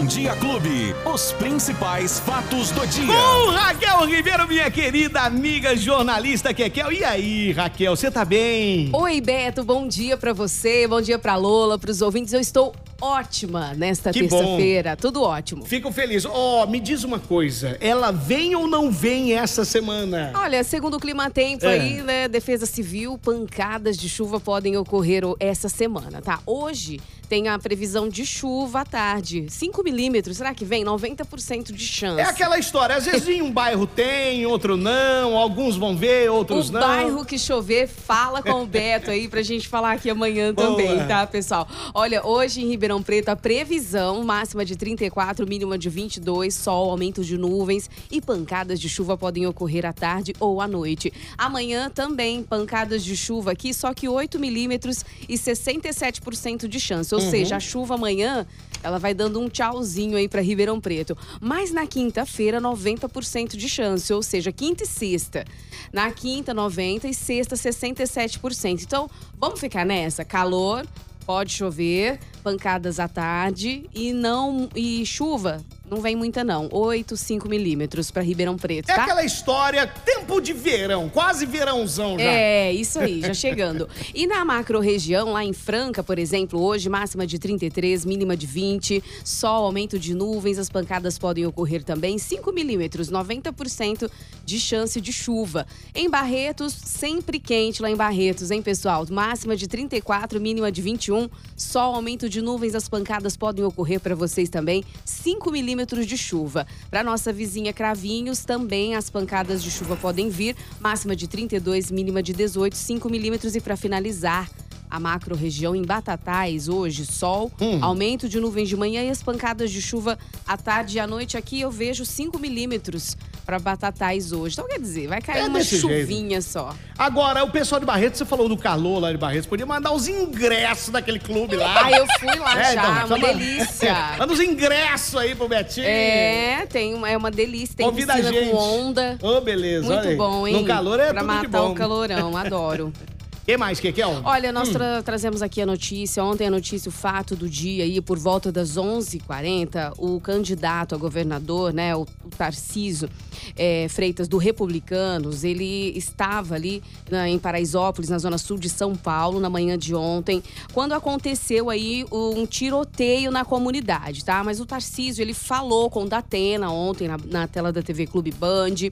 Bom Dia Clube. Os principais fatos do dia. Com Raquel Ribeiro, minha querida amiga jornalista Kekel. E aí, Raquel, você tá bem? Oi, Beto, bom dia pra você, bom dia pra Lola, pros ouvintes. Eu estou ótima nesta terça-feira, tudo ótimo. Fico feliz. Ó, me diz uma coisa, ela vem ou não vem essa semana? Olha, segundo o Clima Tempo É. aí, né, Defesa Civil, pancadas de chuva podem ocorrer o- essa semana, tá? Hoje tem a previsão de chuva à tarde, 5 milímetros, será que vem? 90% de chance. É aquela história, às vezes em um bairro tem, outro não, alguns vão ver, outros O não. bairro que chover, fala com o Beto aí pra gente falar aqui amanhã Boa. também, tá, pessoal? Olha, hoje em Ribeirão Preto, a previsão máxima de 34, mínima de 22, sol, aumento de nuvens e pancadas de chuva podem ocorrer à tarde ou à noite. Amanhã também pancadas de chuva aqui, só que 8 milímetros e 67% de chance. Ou seja, a chuva amanhã ela vai dando um tchauzinho aí para Ribeirão Preto. Mas na quinta-feira, 90% de chance, ou seja, quinta e sexta. Na quinta, 90% e sexta, 67%. Então, vamos ficar nessa? Calor, pode chover, pancadas à tarde e não e chuva. Não vem muita não, 8, 5 milímetros para Ribeirão Preto, É tá? aquela história, tempo de verão, quase verãozão já. É, isso aí, já chegando. E na macro-região, lá em Franca, por exemplo, hoje, máxima de 33, mínima de 20, sol, aumento de nuvens, as pancadas podem ocorrer também, 5 milímetros, 90% de chance de chuva. Em Barretos, sempre quente lá em Barretos, hein, pessoal? Máxima de 34, mínima de 21, sol, aumento de nuvens, as pancadas podem ocorrer para vocês também, 5 milímetros de chuva. Para nossa vizinha Cravinhos, também as pancadas de chuva podem vir, máxima de 32, mínima de 18, 5 milímetros. E para finalizar, a macro-região em Batatais, hoje, sol, aumento de nuvens de manhã e as pancadas de chuva à tarde e à noite. Aqui eu vejo 5 milímetros para Batatais hoje. Então, quer dizer, vai cair É uma desse jeito. chuvinha só. Agora, o pessoal de Barretos, você falou do calor lá de Barretos, podia mandar os ingressos daquele clube lá. Ah, eu fui lá É, já, então, uma delícia. Manda os ingressos aí pro Betinho. É, tem uma, é uma delícia. Tem Convida a piscina gente. com onda. Ô, beleza. olha Muito bom, hein? No calor é pra tudo de matar bom. o calorão, adoro. que mais, Kekel? Olha, nós Hum. tra- trazemos aqui a notícia, ontem a notícia, o fato do dia aí, por volta das 11h40, o candidato a governador, né, o, o Tarciso é, Freitas, do Republicanos, ele estava ali na- em Paraisópolis, na zona sul de São Paulo, na manhã de ontem, quando aconteceu aí um tiroteio na comunidade, tá? Mas o Tarcísio, ele falou com o Datena ontem na, na tela da TV Clube Band,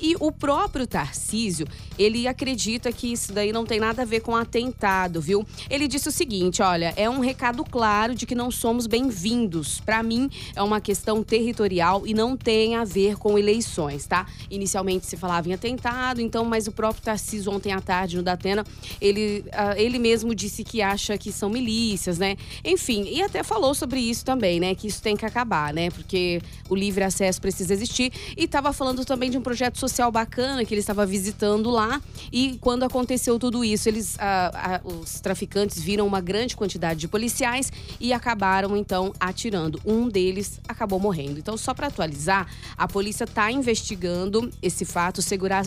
e o próprio Tarcísio, ele acredita que isso daí não tem nada a ver com atentado, viu? Ele disse o seguinte, olha, é um recado claro de que não somos bem-vindos. Para mim, é uma questão territorial e não tem a ver com eleições, tá? Inicialmente se falava em atentado, então, mas o próprio Tarcísio ontem à tarde no Datena, ele, ah, ele mesmo disse que acha que são milícias, né? Enfim, e até falou sobre isso também, né? Que isso tem que acabar, né? Porque o livre acesso precisa existir. E estava falando também de um projeto social bacana que ele estava visitando lá. E quando aconteceu tudo isso, eles, ah, ah, os traficantes viram uma grande quantidade de policiais e acabaram então atirando. Um deles acabou morrendo. Então, só para atualizar, a polícia está investigando esse fato.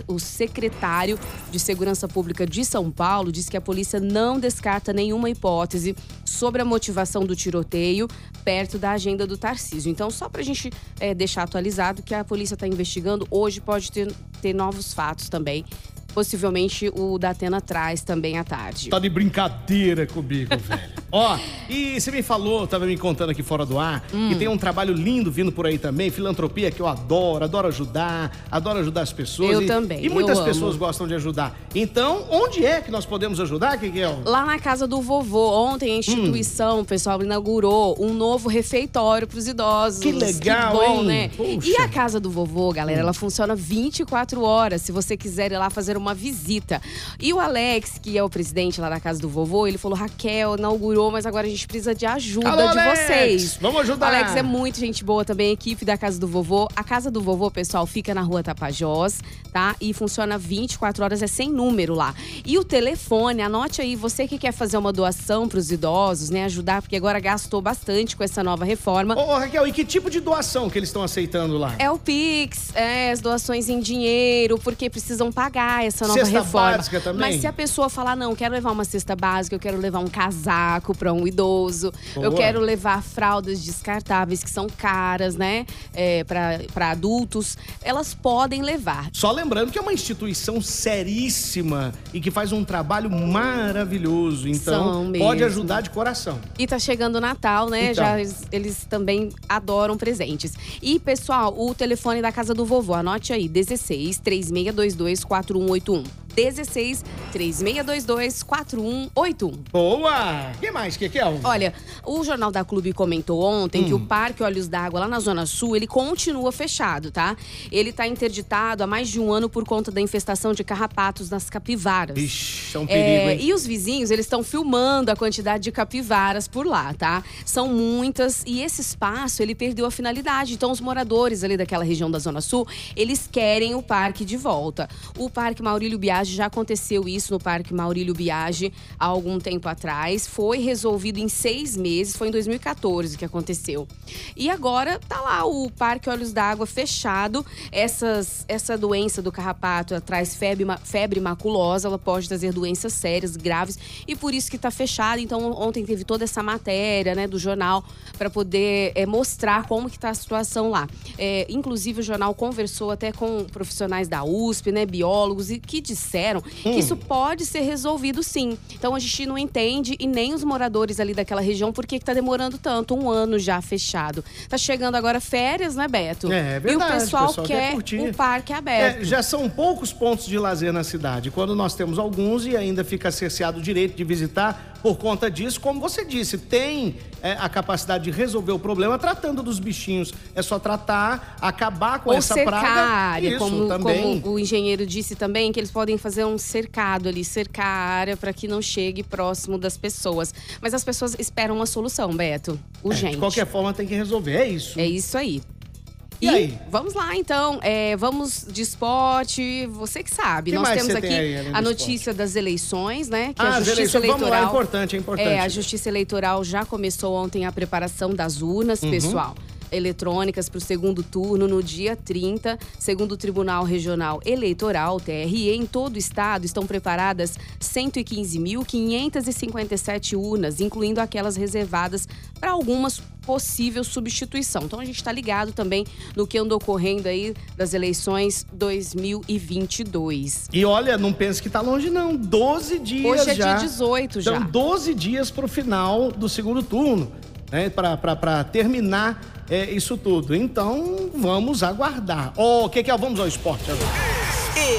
O, secretário de Segurança Pública de São Paulo disse que a polícia não descarta nenhuma hipótese sobre a motivação do tiroteio perto da agenda do Tarcísio. Então, só para a gente eh, deixar atualizado que a polícia está investigando, hoje pode ter, ter novos fatos também. Possivelmente o Datena traz também à tarde. Tá de brincadeira comigo, velho. Ó, e você me falou, tava me contando aqui fora do ar, Hum. que tem um trabalho lindo vindo por aí também, filantropia que eu adoro, adoro ajudar, adoro ajudar as pessoas. Eu e, também, E muitas pessoas gostam de ajudar. Então, onde é que nós podemos ajudar, Kikel? Lá na casa do vovô, ontem a instituição, o pessoal inaugurou um novo refeitório para os idosos. Que legal, Que bom, hein? né? Puxa. E a casa do vovô, galera, ela funciona 24 horas, se você quiser ir lá fazer uma visita. E o Alex, que é o presidente lá da casa do vovô, ele falou: Raquel, inaugurou, mas agora a gente precisa de ajuda Alô, de Alex! vocês. Vamos ajudar. Alex é muito gente boa também, equipe da casa do vovô. A casa do vovô, pessoal, fica na rua Tapajós, tá? E funciona 24 horas, é sem número lá. E o telefone, anote aí, você que quer fazer uma doação para os idosos, né? Ajudar, porque agora gastou bastante com essa nova reforma. Ô, ô, Raquel, e que tipo de doação que eles estão aceitando lá? É o Pix, é, as doações em dinheiro, porque precisam pagar essa nova Cesta reforma. básica também? Mas se a pessoa falar, não, quero levar uma cesta básica, eu quero levar um casaco, para um idoso. Boa. Eu quero levar fraldas descartáveis que são caras, né? É, para adultos. Elas podem levar. Só lembrando que é uma instituição seríssima e que faz um trabalho maravilhoso. Então, pode ajudar de coração. E tá chegando o Natal, né? Então. Já eles, eles também adoram presentes. E, pessoal, o telefone da casa do vovô, anote aí: 16 3622 4181. 16 3622 4181. Boa! O que mais, Kekel? Olha, o Jornal da Clube comentou ontem Hum. que o Parque Olhos d'Água, lá na Zona Sul, ele continua fechado, tá? Ele tá interditado há mais de um ano por conta da infestação de carrapatos nas capivaras. Ixi, é um perigo, É, hein? e os vizinhos, eles estão filmando a quantidade de capivaras por lá, tá? São muitas e esse espaço, ele perdeu a finalidade. Então, os moradores ali daquela região da Zona Sul, eles querem o parque de volta. O Parque Maurílio Biagi já aconteceu isso no Parque Maurílio Biagi há algum tempo atrás. Foi resolvido em seis meses, foi em 2014 que aconteceu. E agora tá lá o Parque Olhos d'Água fechado. Essas, essa doença do carrapato traz febre, febre maculosa, ela pode trazer doenças sérias, graves, e por isso que tá fechado. Então, ontem teve toda essa matéria né, do jornal para poder é, mostrar como que tá a situação lá. É, inclusive, o jornal conversou até com profissionais da USP, né, biólogos, e que disseram que isso pode ser resolvido sim. Então, a gente não entende, e nem os moradores ali daquela região, por que que tá demorando tanto, um ano já fechado. Tá chegando agora férias, né, Beto? É, é E o verdade, pessoal, o pessoal quer quer o parque aberto. É, já são poucos pontos de lazer na cidade. Quando nós temos alguns e ainda fica cerceado o direito de visitar por conta disso, como você disse, tem é, a capacidade de resolver o problema tratando dos bichinhos. É só tratar, acabar com Ou essa cercar a praga. área, Isso como, também. como o engenheiro disse também, que eles podem fazer um cercado ali, cercar a área para que não chegue próximo das pessoas. Mas as pessoas esperam uma solução, Beto. É, Urgente. de qualquer forma, tem que resolver. É isso. É isso aí. E aí? vamos lá então, É, vamos de esporte, você que sabe. Que Nós temos aqui tem a notícia das eleições, né? Que Ah, a Justiça Eleitoral. vamos lá, é importante, é importante. É, a Justiça Eleitoral já começou ontem a preparação das urnas, Uhum. pessoal. Eletrônicas para o segundo turno no dia 30. Segundo o Tribunal Regional Eleitoral, TRE, em todo o estado estão preparadas 115.557 urnas, incluindo aquelas reservadas para algumas possível substituição. Então a gente está ligado também no que andou ocorrendo aí das eleições 2022. E olha, não pense que tá longe, não. 12 dias Hoje é já. dia 18 já. Então, 12 dias para o final do segundo turno, né? Para terminar é, isso tudo. Então, vamos aguardar. O que que é? Vamos ao esporte agora.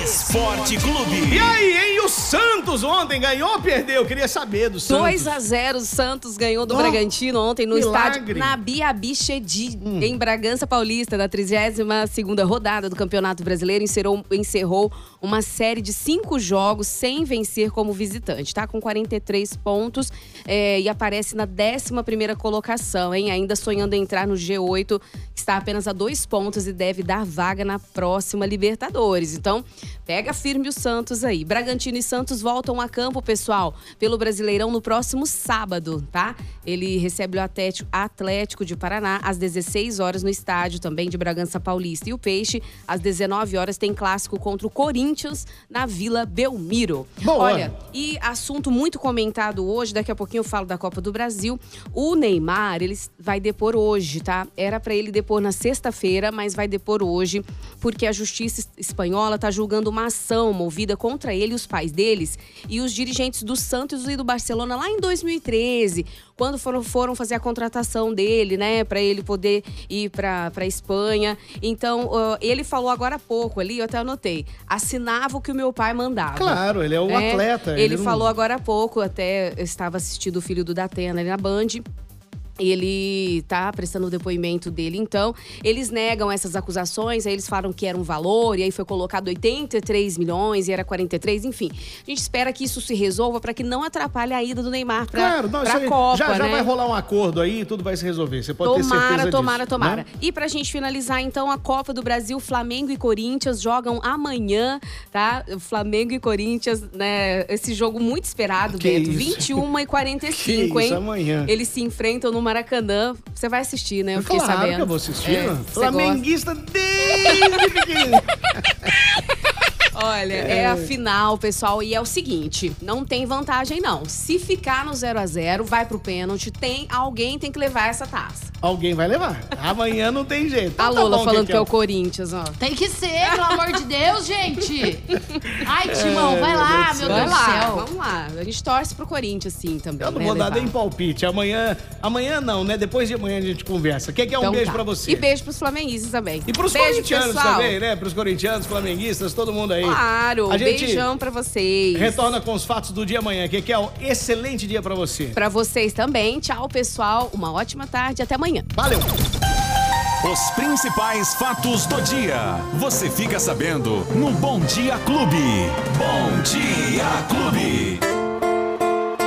Esporte Clube. E aí, hein? O Santos ontem ganhou ou perdeu? Eu queria saber do Santos. 2 a 0 o Santos ganhou do Oh, Bragantino ontem no milagre. estádio Nabi Abichedi, em Bragança Paulista, na 32ª rodada do Campeonato Brasileiro, encerrou, encerrou uma série de cinco jogos sem vencer como visitante, tá? Com 43 pontos é, e aparece na 11ª colocação, hein? Ainda sonhando em entrar no G8, que está apenas a dois pontos e deve dar vaga na próxima Libertadores. Então, pega firme o Santos aí. Bragantino e Santos voltam a campo, pessoal, pelo Brasileirão no próximo sábado, tá? Ele recebe o Atlético, Atlético de Paraná às 16 horas no estádio também de Bragança Paulista. E o Peixe, às 19 horas, tem clássico contra o Corinthians na Vila Belmiro. Boa. Olha, e assunto muito comentado hoje, daqui a pouquinho eu falo da Copa do Brasil. O Neymar, ele vai depor hoje, tá? Era pra ele depor na sexta-feira, mas vai depor hoje, porque a justiça espanhola tá julgando uma ação movida contra ele e os pais deles e os dirigentes do Santos e do Barcelona lá em 2013, quando foram, foram fazer a contratação dele, né, Pra ele poder ir pra pra Espanha. Então, ó, ele falou agora há pouco ali, eu até anotei, assinava o que o meu pai mandava. Claro, ele é o né? atleta. Ele, não- falou agora há pouco, até eu estava assistindo o filho do Datena ali na Band. Ele tá prestando o depoimento dele, então. Eles negam essas acusações, aí eles falam que era um valor, e aí foi colocado 83 milhões e era 43, enfim. A gente espera que isso se resolva para que não atrapalhe a ida do Neymar pra, Claro, não, pra isso aí Copa, já, já né? vai rolar um acordo aí, tudo vai se resolver. Você pode ter Tomara, certeza tomara, disso, tomara. né? E pra gente finalizar, então, a Copa do Brasil, Flamengo e Corinthians jogam amanhã, tá? Flamengo e Corinthians, né? Esse jogo muito esperado, Que isso. 21 e 45, Que hein? isso, amanhã. Eles se enfrentam no Maracanã. Você vai assistir, né? Eu fiquei claro sabendo. que eu vou assistir. É, Flamenguista desde pequenininho. Olha, é. é a final, pessoal, e é o seguinte, não tem vantagem não. Se ficar no 0 a 0 vai pro pênalti, tem alguém tem que levar essa taça. Alguém vai levar. Amanhã não tem jeito. Então, a tá Lola tá falando que, que é o Corinthians, ó. Tem que ser, pelo amor de Deus, gente. Ai, Timão, é, vai lá, meu Deus, Deus do céu. Vamos lá. A gente torce pro Corinthians, sim, também. Eu não né, vou dar nem palpite. Amanhã, amanhã não, né? Depois de amanhã a gente conversa. Quer que é um então, beijo tá. pra você? E beijo pros flamenguistas também. E pros beijo, corintianos pessoal. também, né? Pros corintianos, flamenguistas, todo mundo aí. Claro. A gente beijão pra vocês. Retorna com os fatos do dia amanhã. Que é um excelente dia pra você. Pra vocês também. Tchau, pessoal. Uma ótima tarde. Até amanhã. Valeu. Os principais fatos do dia. Você fica sabendo no Bom Dia Clube. Bom Dia Clube.